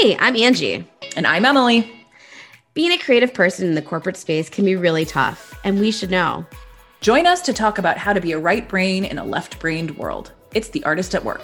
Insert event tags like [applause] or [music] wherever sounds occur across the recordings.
Hey, I'm Angie. And I'm Emily. Being a creative person in the corporate space can be really tough, and we should know. Join us to talk about how to be a right brain in a left brained world. It's The Artist at Work.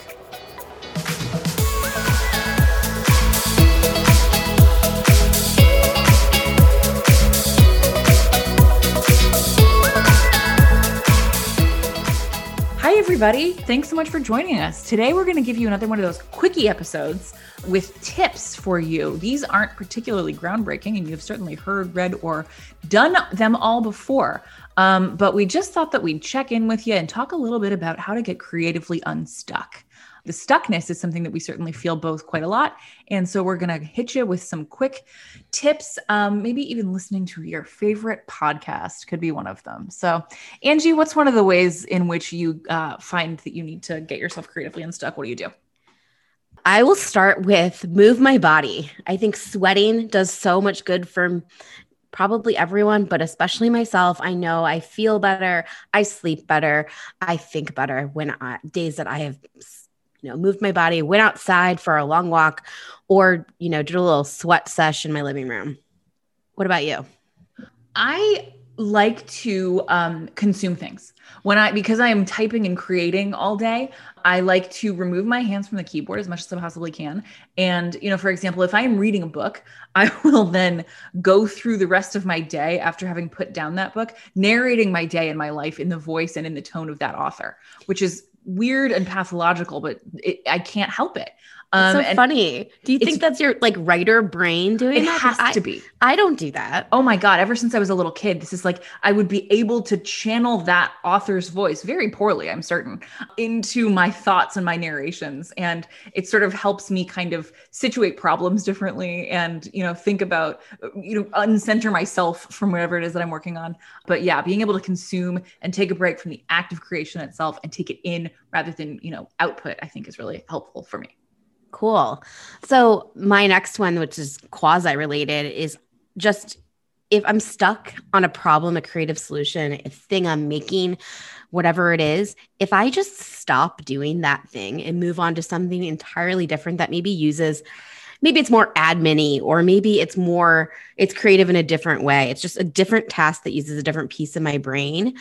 Everybody. Thanks so much for joining us. Today, we're going to give you another one of those quickie episodes with tips for you. These aren't particularly groundbreaking, and you've certainly heard, read, or done them all before. Um, but we just thought that we'd check in with you and talk a little bit about how to get creatively unstuck the stuckness is something that we certainly feel both quite a lot. And so we're going to hit you with some quick tips. Um, maybe even listening to your favorite podcast could be one of them. So, Angie, what's one of the ways in which you uh, find that you need to get yourself creatively unstuck? What do you do? I will start with move my body. I think sweating does so much good for probably everyone, but especially myself. I know I feel better, I sleep better, I think better when I, days that I have you know, moved my body, went outside for a long walk, or, you know, did a little sweat sesh in my living room. What about you? I like to um, consume things when I because I am typing and creating all day. I like to remove my hands from the keyboard as much as I possibly can. And you know, for example, if I am reading a book, [laughs] I will then go through the rest of my day after having put down that book, narrating my day and my life in the voice and in the tone of that author, which is weird and pathological, but it, I can't help it. Um, so funny. Do you think that's your like writer brain doing it that? has I, to be. I don't do that. Oh my God. Ever since I was a little kid, this is like I would be able to channel that author's voice very poorly, I'm certain, into my thoughts and my narrations. And it sort of helps me kind of situate problems differently and, you know, think about, you know, uncenter myself from whatever it is that I'm working on. But yeah, being able to consume and take a break from the act of creation itself and take it in rather than, you know, output, I think is really helpful for me. Cool. So, my next one, which is quasi related, is just if I'm stuck on a problem, a creative solution, a thing I'm making, whatever it is, if I just stop doing that thing and move on to something entirely different that maybe uses, maybe it's more admin or maybe it's more, it's creative in a different way. It's just a different task that uses a different piece of my brain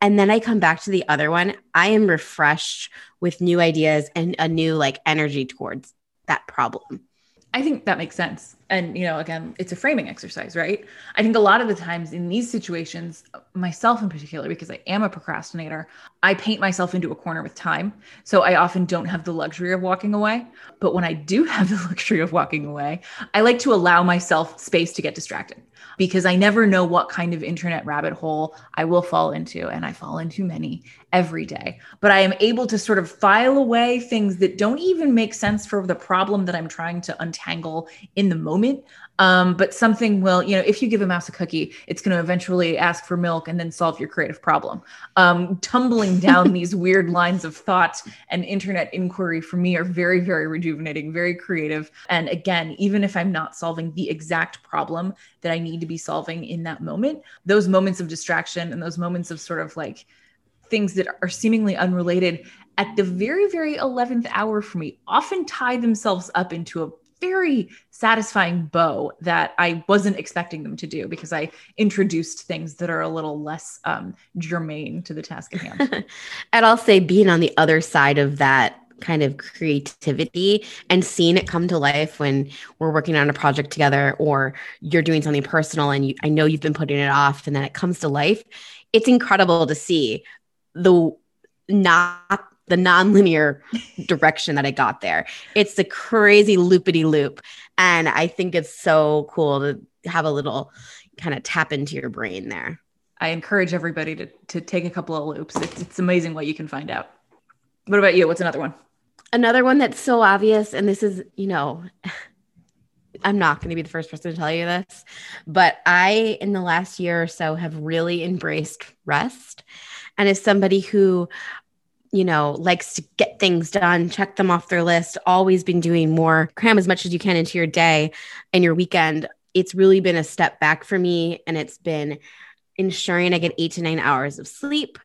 and then I come back to the other one, I am refreshed with new ideas and a new like energy towards that problem. I think that makes sense. And, you know, again, it's a framing exercise, right? I think a lot of the times in these situations, myself in particular, because I am a procrastinator, I paint myself into a corner with time. So I often don't have the luxury of walking away. But when I do [laughs] have the luxury of walking away, I like to allow myself space to get distracted because I never know what kind of internet rabbit hole I will fall into. And I fall into many every day. But I am able to sort of file away things that don't even make sense for the problem that I'm trying to untangle in the moment. Um, but something will, you know, if you give a mouse a cookie, it's going to eventually ask for milk and then solve your creative problem. Um, tumbling down [laughs] these weird lines of thought and internet inquiry for me are very, very rejuvenating, very creative. And again, even if I'm not solving the exact problem that I need to be solving in that moment, those moments of distraction and those moments of sort of like things that are seemingly unrelated at the very, very 11th hour for me often tie themselves up into a very satisfying bow that I wasn't expecting them to do because I introduced things that are a little less um, germane to the task at hand. [laughs] and I'll say, being on the other side of that kind of creativity and seeing it come to life when we're working on a project together or you're doing something personal and you, I know you've been putting it off and then it comes to life. It's incredible to see the not the nonlinear direction that I got there. It's the crazy loopity loop. And I think it's so cool to have a little kind of tap into your brain there. I encourage everybody to, to take a couple of loops. It's, it's amazing what you can find out. What about you? What's another one? Another one that's so obvious. And this is, you know, I'm not going to be the first person to tell you this, but I, in the last year or so, have really embraced rest. And as somebody who you know, likes to get things done, check them off their list, always been doing more, cram as much as you can into your day and your weekend. It's really been a step back for me. And it's been ensuring I get eight to nine hours of sleep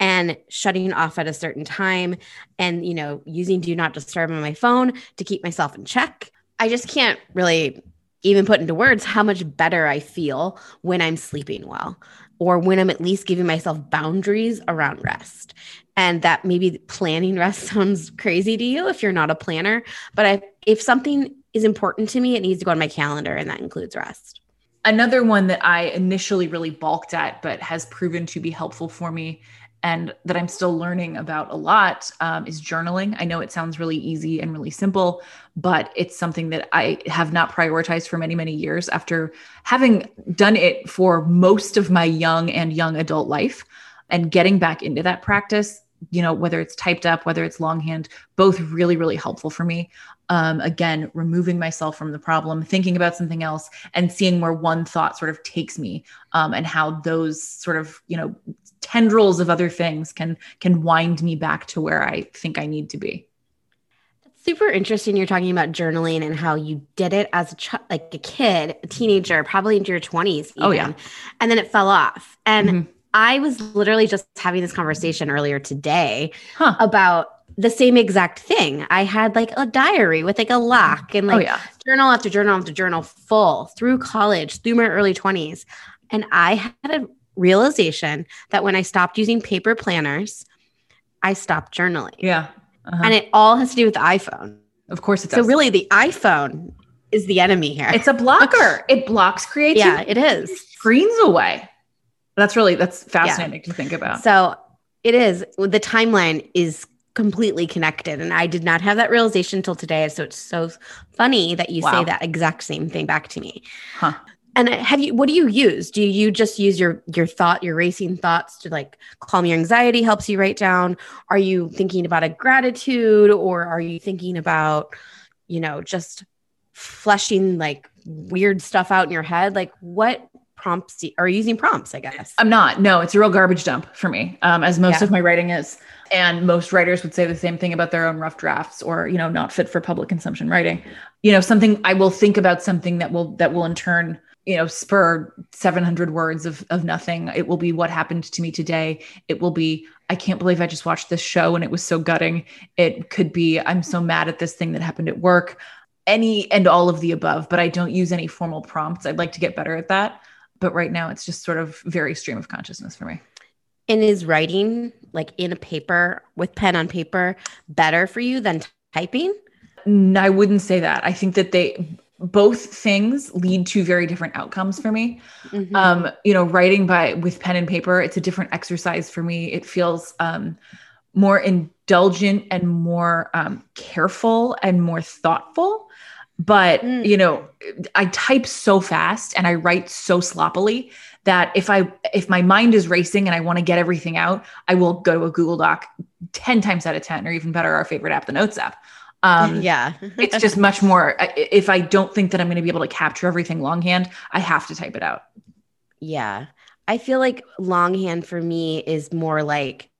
and shutting off at a certain time and, you know, using do not disturb on my phone to keep myself in check. I just can't really even put into words how much better I feel when I'm sleeping well or when I'm at least giving myself boundaries around rest. And that maybe planning rest [laughs] sounds crazy to you if you're not a planner, but I, if something is important to me, it needs to go on my calendar, and that includes rest. Another one that I initially really balked at, but has proven to be helpful for me and that I'm still learning about a lot um, is journaling. I know it sounds really easy and really simple, but it's something that I have not prioritized for many, many years after having done it for most of my young and young adult life and getting back into that practice. You know, whether it's typed up, whether it's longhand, both really, really helpful for me. Um, again, removing myself from the problem, thinking about something else, and seeing where one thought sort of takes me, um, and how those sort of you know tendrils of other things can can wind me back to where I think I need to be. That's super interesting. You're talking about journaling and how you did it as a ch- like a kid, a teenager, probably into your 20s. Even, oh yeah, and then it fell off. And mm-hmm. I was literally just having this conversation earlier today huh. about the same exact thing. I had like a diary with like a lock and like oh, yeah. journal after journal after journal full through college, through my early 20s. And I had a realization that when I stopped using paper planners, I stopped journaling. Yeah. Uh-huh. And it all has to do with the iPhone. Of course it does. So really the iPhone is the enemy here. It's a blocker. [laughs] it blocks creativity. Yeah, it is. Screens away. That's really that's fascinating yeah. to think about. So it is the timeline is completely connected and I did not have that realization until today so it's so funny that you wow. say that exact same thing back to me. Huh. And have you what do you use? Do you just use your your thought, your racing thoughts to like calm your anxiety, helps you write down? Are you thinking about a gratitude or are you thinking about, you know, just fleshing like weird stuff out in your head? Like what prompts are you using prompts, I guess? I'm not. No, it's a real garbage dump for me. Um, as most yeah. of my writing is. And most writers would say the same thing about their own rough drafts or, you know, not fit for public consumption writing. You know, something I will think about something that will that will in turn you know spur 700 words of of nothing. It will be what happened to me today. It will be i can't believe i just watched this show and it was so gutting. It could be i'm so mad at this thing that happened at work. Any and all of the above but i don't use any formal prompts. I'd like to get better at that. But right now it's just sort of very stream of consciousness for me. And is writing like in a paper with pen on paper better for you than typing? I wouldn't say that. I think that they both things lead to very different outcomes for me. Mm-hmm. Um, you know, writing by with pen and paper, it's a different exercise for me. It feels um, more indulgent and more um, careful and more thoughtful. But mm. you know, I type so fast and I write so sloppily that if I if my mind is racing and I want to get everything out, I will go to a Google Doc 10 times out of 10 or even better our favorite app the Notes app. Um, yeah. it's just [laughs] much more. If I don't think that I'm going to be able to capture everything longhand, I have to type it out. Yeah. I feel like longhand for me is more like,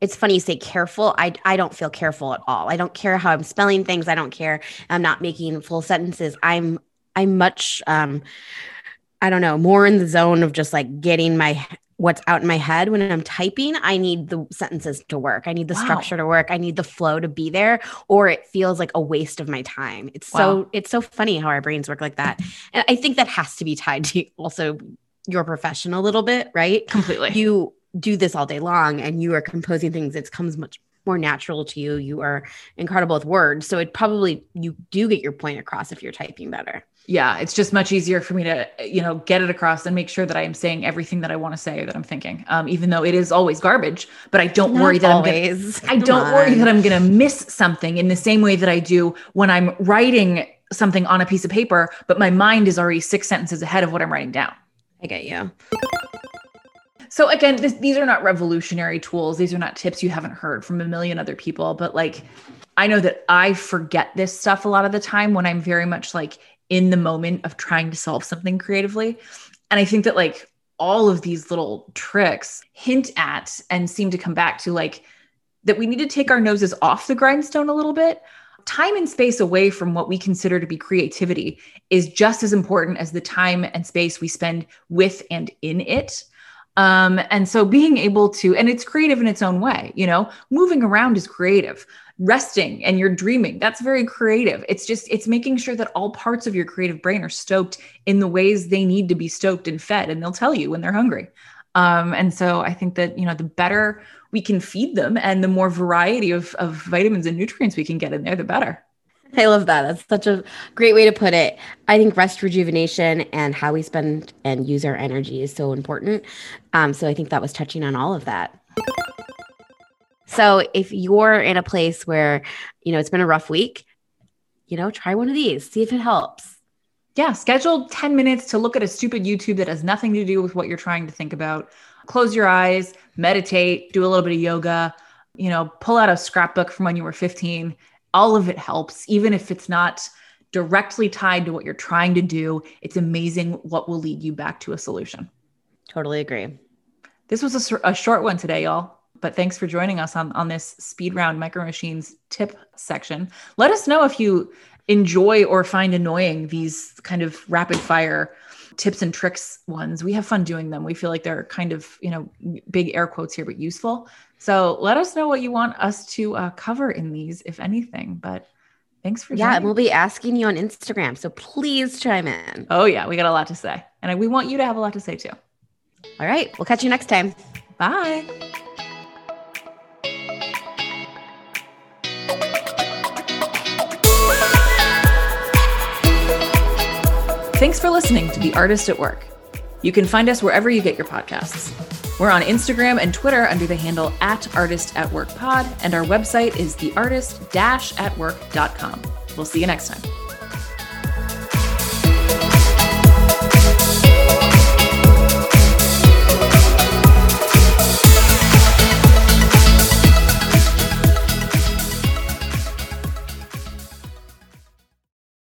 it's funny you say careful. I, I don't feel careful at all. I don't care how I'm spelling things. I don't care. I'm not making full sentences. I'm, I'm much, um, I don't know, more in the zone of just like getting my what's out in my head when I'm typing, I need the sentences to work. I need the wow. structure to work. I need the flow to be there or it feels like a waste of my time. It's wow. so it's so funny how our brains work like that. And I think that has to be tied to [laughs] also your profession a little bit, right? Completely. You do this all day long and you are composing things it comes much more natural to you. You are incredible with words. So it probably you do get your point across if you're typing better yeah it's just much easier for me to you know get it across and make sure that i am saying everything that i want to say that i'm thinking um, even though it is always garbage but i don't Not worry that always. i'm gonna, i don't on. worry that i'm going to miss something in the same way that i do when i'm writing something on a piece of paper but my mind is already six sentences ahead of what i'm writing down i get you so again this, these are not revolutionary tools these are not tips you haven't heard from a million other people but like I know that I forget this stuff a lot of the time when I'm very much like in the moment of trying to solve something creatively. And I think that like all of these little tricks hint at and seem to come back to like that we need to take our noses off the grindstone a little bit. Time and space away from what we consider to be creativity is just as important as the time and space we spend with and in it. Um, and so being able to, and it's creative in its own way, you know, moving around is creative resting and you're dreaming. That's very creative. It's just, it's making sure that all parts of your creative brain are stoked in the ways they need to be stoked and fed. And they'll tell you when they're hungry. Um, and so I think that, you know, the better we can feed them and the more variety of, of vitamins and nutrients we can get in there, the better. I love that. That's such a great way to put it. I think rest, rejuvenation, and how we spend and use our energy is so important. Um, so I think that was touching on all of that. So if you're in a place where, you know, it's been a rough week, you know, try one of these, see if it helps. Yeah, schedule 10 minutes to look at a stupid YouTube that has nothing to do with what you're trying to think about. Close your eyes, meditate, do a little bit of yoga, you know, pull out a scrapbook from when you were 15 all of it helps, even if it's not directly tied to what you're trying to do. It's amazing what will lead you back to a solution. Totally agree. This was a, a short one today, y'all. But thanks for joining us on, on this speed round micro machines tip section. Let us know if you enjoy or find annoying these kind of rapid fire tips and tricks ones. We have fun doing them. We feel like they're kind of, you know, big air quotes here, but useful. So let us know what you want us to uh, cover in these, if anything. But thanks for yeah, and we'll be asking you on Instagram. So please chime in. Oh yeah, we got a lot to say, and we want you to have a lot to say too. All right, we'll catch you next time. Bye. Thanks for listening to The Artist at Work. You can find us wherever you get your podcasts. We're on Instagram and Twitter under the handle at Artist at Work Pod, and our website is theartist at work.com. We'll see you next time.